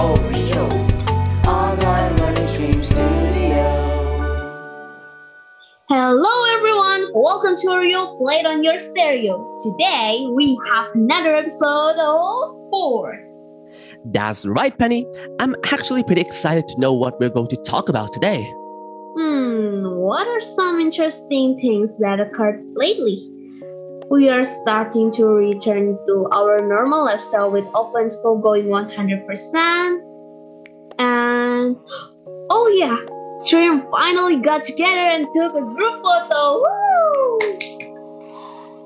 Oreo Online Learning Stream Studio. Hello everyone, welcome to Oreo Played on Your Stereo. Today we have another episode of Sport. That's right, Penny. I'm actually pretty excited to know what we're going to talk about today. Hmm, what are some interesting things that occurred lately? We are starting to return to our normal lifestyle with offline school going 100%. And oh yeah, Stream finally got together and took a group photo. Woo!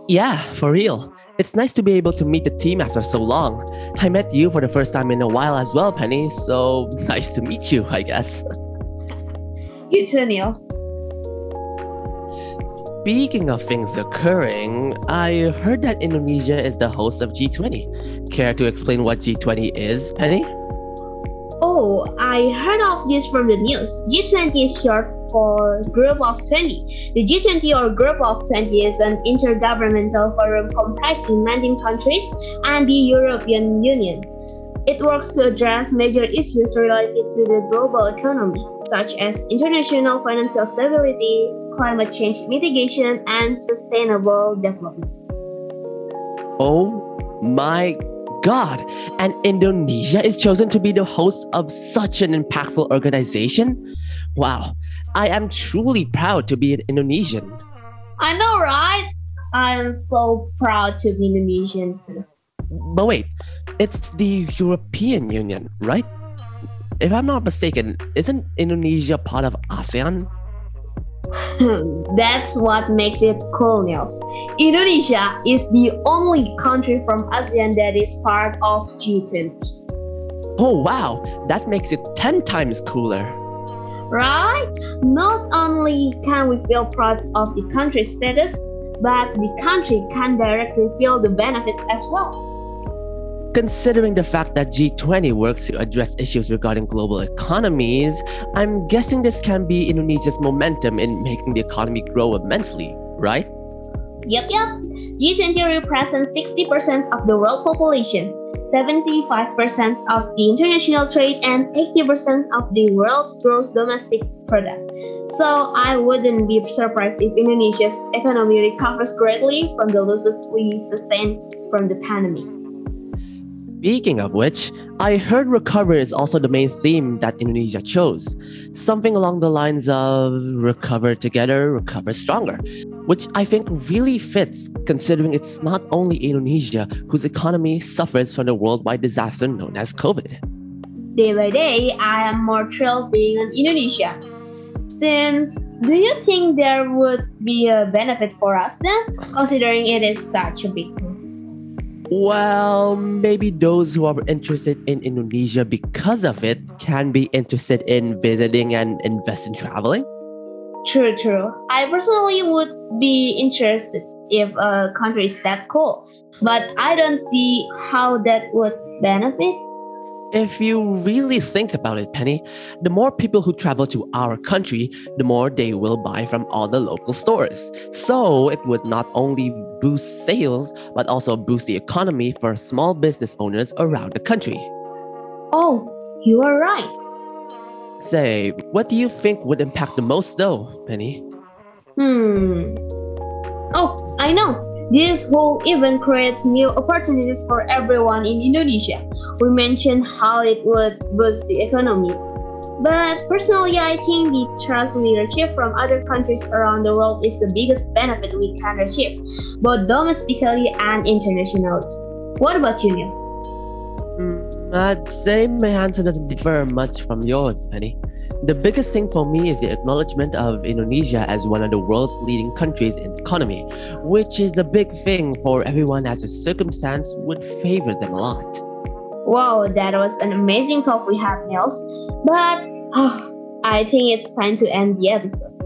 Yeah, for real. It's nice to be able to meet the team after so long. I met you for the first time in a while as well, Penny, so nice to meet you, I guess. You too, Niels. Speaking of things occurring, I heard that Indonesia is the host of G20. Care to explain what G20 is, Penny? Oh, I heard of this from the news. G20 is short for Group of 20. The G20 or Group of 20 is an intergovernmental forum comprising 19 countries and the European Union. It works to address major issues related to the global economy, such as international financial stability, climate change mitigation, and sustainable development. Oh my god! And Indonesia is chosen to be the host of such an impactful organization? Wow, I am truly proud to be an Indonesian. I know, right? I am so proud to be Indonesian too. But wait, it's the European Union, right? If I'm not mistaken, isn't Indonesia part of ASEAN? That's what makes it cool, Niels. Indonesia is the only country from ASEAN that is part of G20. Oh wow, that makes it 10 times cooler. Right? Not only can we feel proud of the country's status, but the country can directly feel the benefits as well. Considering the fact that G20 works to address issues regarding global economies, I'm guessing this can be Indonesia's momentum in making the economy grow immensely, right? Yep, yep. G20 represents 60% of the world population, 75% of the international trade, and 80% of the world's gross domestic product. So I wouldn't be surprised if Indonesia's economy recovers greatly from the losses we sustained from the pandemic. Speaking of which, I heard recovery is also the main theme that Indonesia chose. Something along the lines of recover together, recover stronger, which I think really fits considering it's not only Indonesia whose economy suffers from the worldwide disaster known as COVID. Day by day, I am more thrilled being in Indonesia. Since, do you think there would be a benefit for us then, considering it is such a big? Well, maybe those who are interested in Indonesia because of it can be interested in visiting and invest in traveling. True, true. I personally would be interested if a country is that cool, but I don't see how that would benefit. If you really think about it, Penny, the more people who travel to our country, the more they will buy from all the local stores. So it would not only boost sales, but also boost the economy for small business owners around the country. Oh, you are right. Say, what do you think would impact the most though, Penny? Hmm. Oh, I know. This whole event creates new opportunities for everyone in Indonesia. We mentioned how it would boost the economy. But personally, I think the trust leadership from other countries around the world is the biggest benefit we can achieve, both domestically and internationally. What about you, Niels? Mm, I'd say my answer doesn't differ much from yours, Penny. The biggest thing for me is the acknowledgement of Indonesia as one of the world's leading countries in economy, which is a big thing for everyone as the circumstance would favor them a lot. Wow, that was an amazing talk we had, Niels. But oh, I think it's time to end the episode.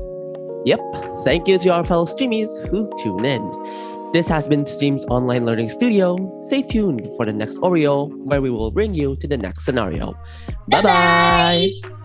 Yep, thank you to our fellow streamies who tuned in. This has been Stream's online learning studio. Stay tuned for the next Oreo, where we will bring you to the next scenario. Bye bye.